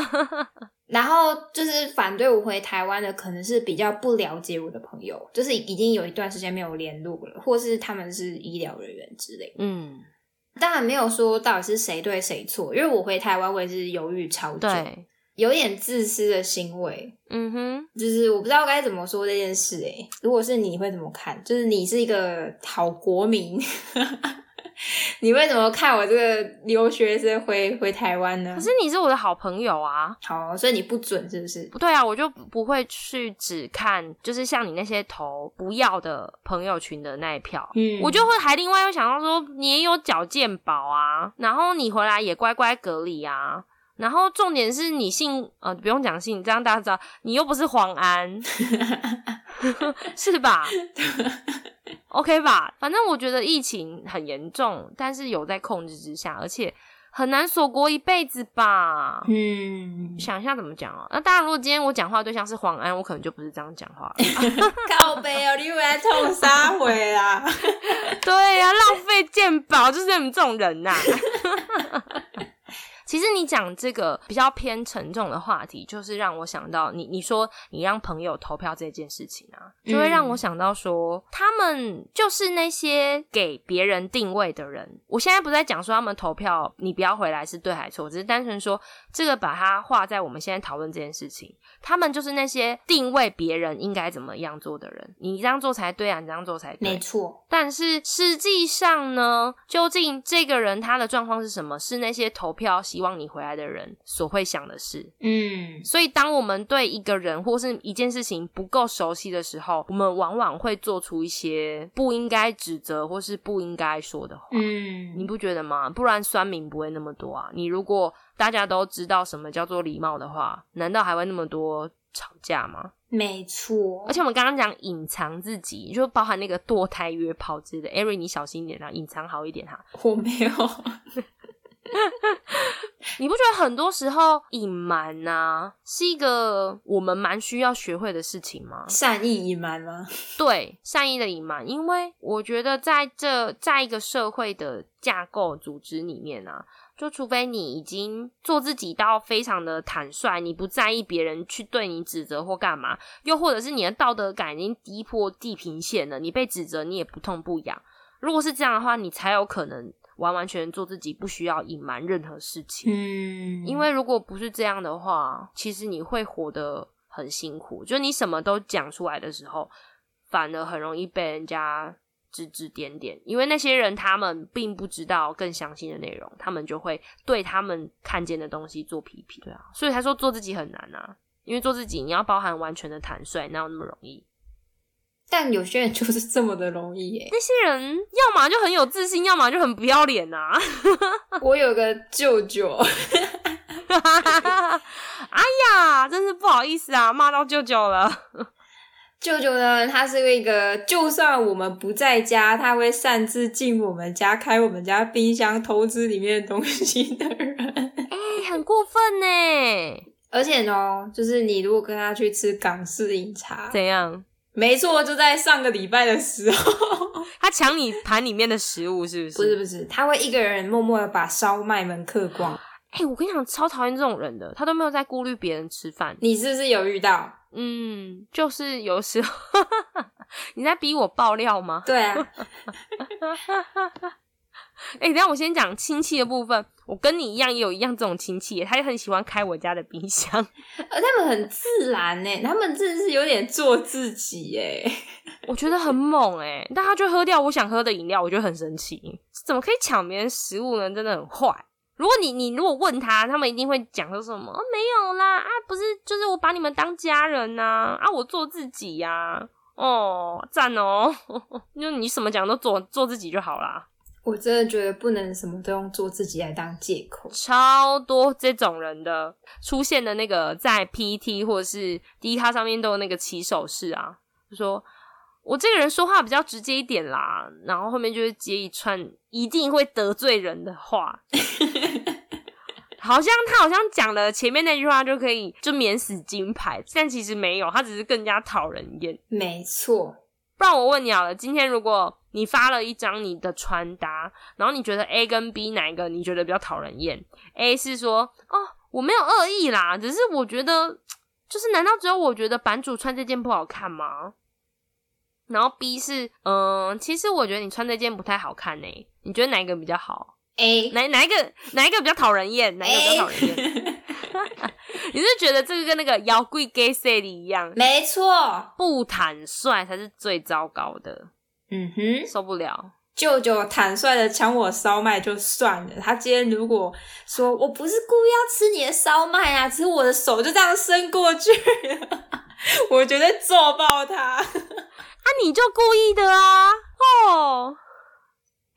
然后就是反对我回台湾的，可能是比较不了解我的朋友，就是已经有一段时间没有联络了，或是他们是医疗人员之类的。嗯，当然没有说到底是谁对谁错，因为我回台湾我也是犹豫超久，有点自私的行为。嗯哼，就是我不知道该怎么说这件事、欸，如果是你会怎么看？就是你是一个好国民，你为什么看我这个留学生回回台湾呢可？是你是我的好朋友啊。好，所以你不准是不是？不对啊，我就不会去只看，就是像你那些投不要的朋友群的那一票，嗯我就会还另外又想到说，你也有缴健保啊，然后你回来也乖乖隔离啊，然后重点是你姓呃不用讲姓，这样大家知道你又不是黄安，是吧？OK 吧？反正我觉得疫情很严重，但是有在控制之下，而且很难锁国一辈子吧。嗯，想一下怎么讲啊？那当然，如果今天我讲话的对象是黄安，我可能就不是这样讲话了。靠背哦，你又来痛杀回啦？对呀、浪费鉴宝就是你们这种人呐、其实你讲这个比较偏沉重的话题，就是让我想到你你说你让朋友投票这件事情啊，就会让我想到说，他们就是那些给别人定位的人。我现在不在讲说他们投票你不要回来是对还是错，只是单纯说这个把它画在我们现在讨论这件事情，他们就是那些定位别人应该怎么样做的人。你这样做才对啊，你这样做才对。没错，但是实际上呢，究竟这个人他的状况是什么？是那些投票希望你回来的人所会想的事。嗯，所以，当我们对一个人或是一件事情不够熟悉的时候，我们往往会做出一些不应该指责或是不应该说的话。嗯，你不觉得吗？不然酸民不会那么多啊。你如果大家都知道什么叫做礼貌的话，难道还会那么多吵架吗？没错而，且我们刚刚讲隐藏自己，就包含那个堕胎约炮之类的。Ari，你小心一点啊，隐藏好一点哈。我没有，你不觉得很多时候隐瞒呐是一个我们蛮需要学会的事情吗？善意隐瞒吗？对，善意的隐瞒，因为我觉得在这在一个社会的架构组织里面啊，就除非你已经做自己到非常的坦率，你不在意别人去对你指责或干嘛，又或者是你的道德感已经跌破地平线了，你被指责你也不痛不痒。如果是这样的话，你才有可能完完全全做自己，不需要隐瞒任何事情。嗯，因为如果不是这样的话，其实你会活得很辛苦。就你什么都讲出来的时候，反而很容易被人家指指点点。因为那些人他们并不知道更详细的内容，他们就会对他们看见的东西做批评。对啊，所以他说做自己很难啊。因为做自己，你要包含完全的坦率，哪有那么容易？但有些人就是这么的容易耶。那些人要么就很有自信，要么就很不要脸呐、我有个舅舅，哎呀，真是不好意思啊，骂到舅舅了。舅舅呢，他是一个就算我们不在家，他会擅自进我们家，开我们家冰箱偷吃里面的东西的人。哎、很过分呢。而且呢，就是你如果跟他去吃港式饮茶，怎样？没错，就在上个礼拜的时候，他抢你盘里面的食物是不是？不是不是，他会一个人默默的把烧麦们嗑光。哎、我跟你讲，超讨厌这种人的，他都没有在顾虑别人吃饭。你是不是有遇到？嗯，就是有时候 你在逼我爆料吗？对啊，哎、等下我先讲亲戚的部分。我我跟你一样，也有一样这种亲戚，他也很喜欢开我家的冰箱，呃他们很自然呢，他们真的是有点做自己哎，我觉得很猛哎，但他就喝掉我想喝的饮料，我觉得很生气，怎么可以抢别人食物呢？真的很坏。如果你你如果问他，他们一定会讲说什么？没有啦，啊，不是，就是我把你们当家人呐，啊，我做自己呀，哦，赞哦，就你什么讲都做做自己就好啦。我真的觉得不能什么都用做自己来当借口，超多这种人的出现的那个在 PT 或者是 D 卡上面都有那个起手式啊，就说。我这个人说话比较直接一点啦，然后后面就会接一串一定会得罪人的话，好像他好像讲了前面那句话就可以就免死金牌，但其实没有，他只是更加讨人厌。没错，不然我问你好了，今天如果你发了一张你的穿搭，然后你觉得 A 跟 B 哪一个你觉得比较讨人厌？A 是说哦我没有恶意啦，只是我觉得就是难道只有我觉得版主穿这件不好看吗？然后 B 是，嗯，其实我觉得你穿这件不太好看呢。你觉得哪一个比较好？A 哪哪一个哪一个比较讨人厌？哪一个比较讨人厌？你是觉得这个跟那个摇柜 gay a 一样？没错，不坦率才是最糟糕的。嗯哼，受不了。舅舅坦率的抢我烧麦就算了，他今天如果说我不是故意要吃你的烧麦啊，只是我的手就这样伸过去，我绝对揍爆他。啊，你就故意的啊！哦，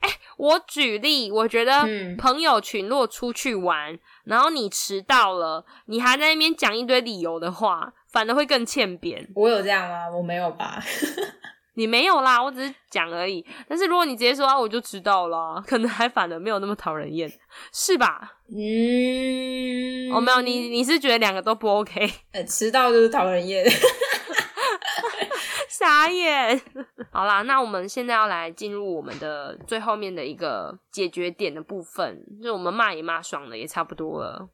哎，我举例，我觉得朋友群若出去玩，然后你迟到了，你还在那边讲一堆理由的话，反而会更欠扁。我有这样吗？我没有吧？你没有啦，我只是讲而已。但是如果你直接说啊，我就迟到了，可能还反而没有那么讨人厌，是吧？嗯，哦，没有，你你是觉得两个都不 OK？呃，迟到就是讨人厌。傻眼，好啦，那我们现在要来进入我们的最后面的一个解决点的部分，就我们骂也骂爽了，也差不多了，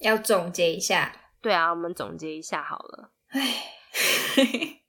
要总结一下。对啊，我们总结一下好了。唉，叹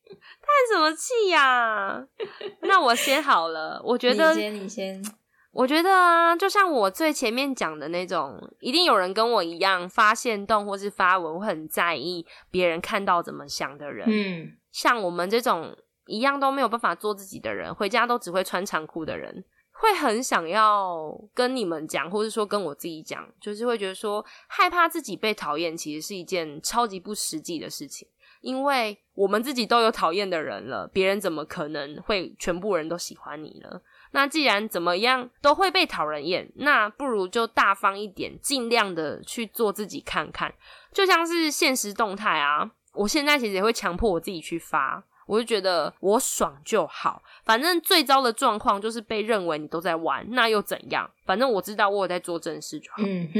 什么气呀？那我先好了，我觉得你先，你先。我觉得啊，就像我最前面讲的那种，一定有人跟我一样发现动或是发文，会很在意别人看到怎么想的人。嗯。像我们这种一样都没有办法做自己的人，回家都只会穿长裤的人，会很想要跟你们讲，或者说跟我自己讲，就是会觉得说害怕自己被讨厌，其实是一件超级不实际的事情，因为我们自己都有讨厌的人了，别人怎么可能会全部人都喜欢你呢？那既然怎么样都会被讨人厌，那不如就大方一点，尽量的去做自己看看，就像是现实动态啊。我现在其实也会强迫我自己去发，我就觉得我爽就好。反正最糟的状况就是被认为你都在玩，那又怎样？反正我知道我有在做正事就好。嗯哼，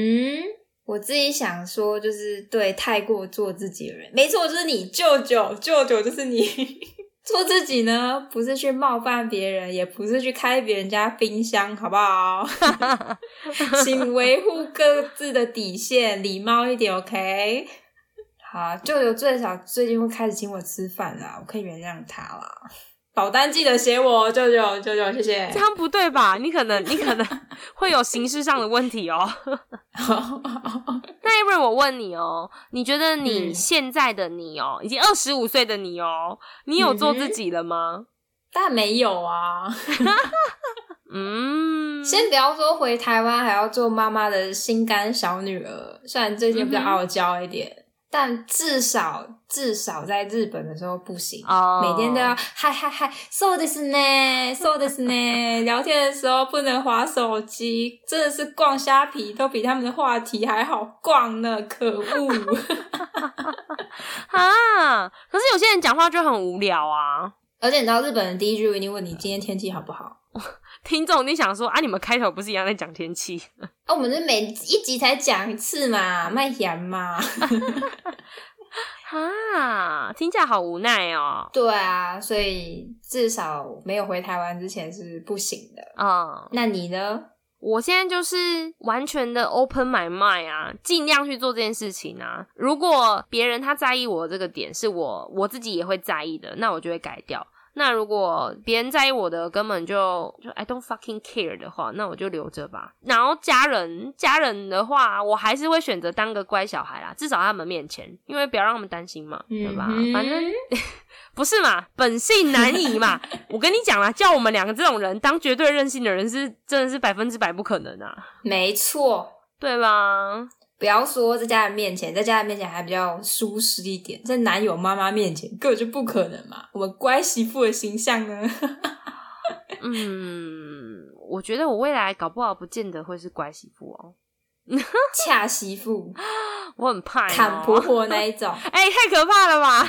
我自己想说，就是对太过做自己的人，没错，就是你舅舅，舅舅就是你 做自己呢，不是去冒犯别人，也不是去开别人家冰箱，好不好？请维护各自的底线，礼貌一点，OK。好，舅舅最少最近会开始请我吃饭了，我可以原谅他了。保单记得写我，舅舅，舅舅，谢谢。这样不对吧？你可能，你可能 会有形式上的问题哦。那要不然我问你哦，你觉得你现在的你哦，已经二十五岁的你哦，你有做自己了吗？但没有啊。嗯，先不要说回台湾还要做妈妈的心肝小女儿，虽然最近比较傲娇一点。但至少至少在日本的时候不行，每天都要嗨嗨嗨，so this 呢，so this 呢，聊天的时候不能划手机，真的是逛虾皮都比他们的话题还好逛呢，可恶！啊，可是有些人讲话就很无聊啊，而且你知道日本人第一句一定问你今天天气好不好。听众，你想说啊？你们开头不是一样在讲天气？啊，我们是每一集才讲一次嘛，卖盐嘛。啊，听起来好无奈哦。对啊，所以至少没有回台湾之前是不行的啊。那你呢？我现在就是完全的 open my mind 啊，尽量去做这件事情啊。如果别人他在意我这个点，是我我自己也会在意的，那我就会改掉。那如果别人在意我的根本就就 I don't fucking care 的话，那我就留着吧。然后家人家人的话，我还是会选择当个乖小孩啦，至少他们面前，因为不要让他们担心嘛，对吧？反正 不是嘛，本性难移嘛。我跟你讲啦，叫我们两个这种人当绝对任性的人，是真的是百分之百不可能啊。没错，对吧？不要说在家人面前，在家人面前还比较舒适一点，在男友妈妈面前根本就不可能嘛。我们乖媳妇的形象呢？嗯，我觉得我未来搞不好不见得会是乖媳妇哦，恰媳妇，我很怕砍婆婆那一种。哎，太可怕了吧！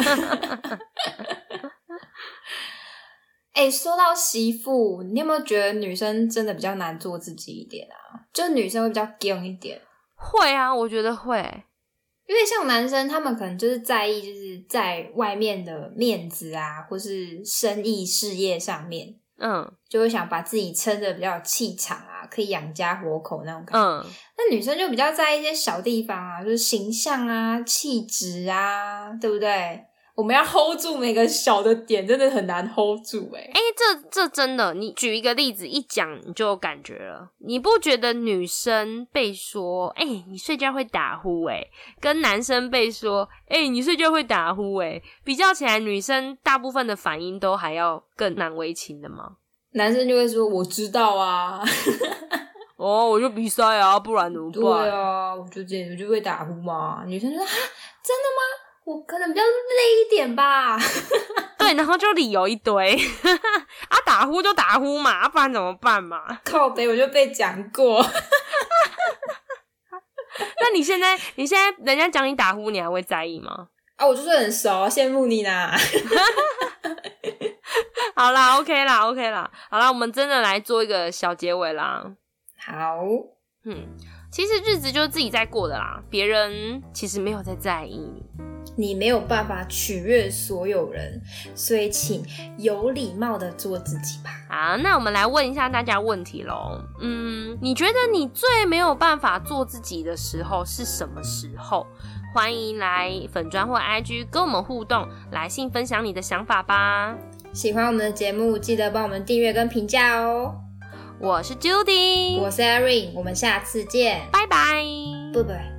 哎，说到媳妇，你有没有觉得女生真的比较难做自己一点啊？就女生会比较硬一点。会啊，我觉得会，因为像男生，他们可能就是在意，就是在外面的面子啊，或是生意事业上面，嗯，就会想把自己撑的比较有气场啊，可以养家活口那种感觉。嗯，那女生就比较在意一些小地方啊，就是形象啊、气质啊，对不对？我们要 hold 住每个小的点，真的很难 hold 住哎。哎，这这真的，你举一个例子一讲，你就有感觉了。你不觉得女生被说，哎，你睡觉会打呼，哎，跟男生被说，哎，你睡觉会打呼，哎，比较起来，女生大部分的反应都还要更难为情的吗？男生就会说，我知道啊，哦，我就比赛啊，不然怎么办？对啊，我就这样，我就会打呼嘛。女生就说，啊，真的吗？我可能比较累一点吧，对，然后就理由一堆，啊，打呼就打呼嘛，不然怎么办嘛？靠背我就被讲过，那你现在，你现在人家讲你打呼，你还会在意吗？啊，我就是很熟，羡慕你呢。好啦，OK 啦，OK 啦，好啦，我们真的来做一个小结尾啦。好，嗯，其实日子就是自己在过的啦，别人其实没有在在意你。你没有办法取悦所有人，所以请有礼貌的做自己吧。好，那我们来问一下大家问题喽。嗯，你觉得你最没有办法做自己的时候是什么时候？欢迎来粉砖或 IG 跟我们互动，来信分享你的想法吧。喜欢我们的节目，记得帮我们订阅跟评价哦。我是 Judy，我是 Erin，我们下次见，拜拜，拜拜。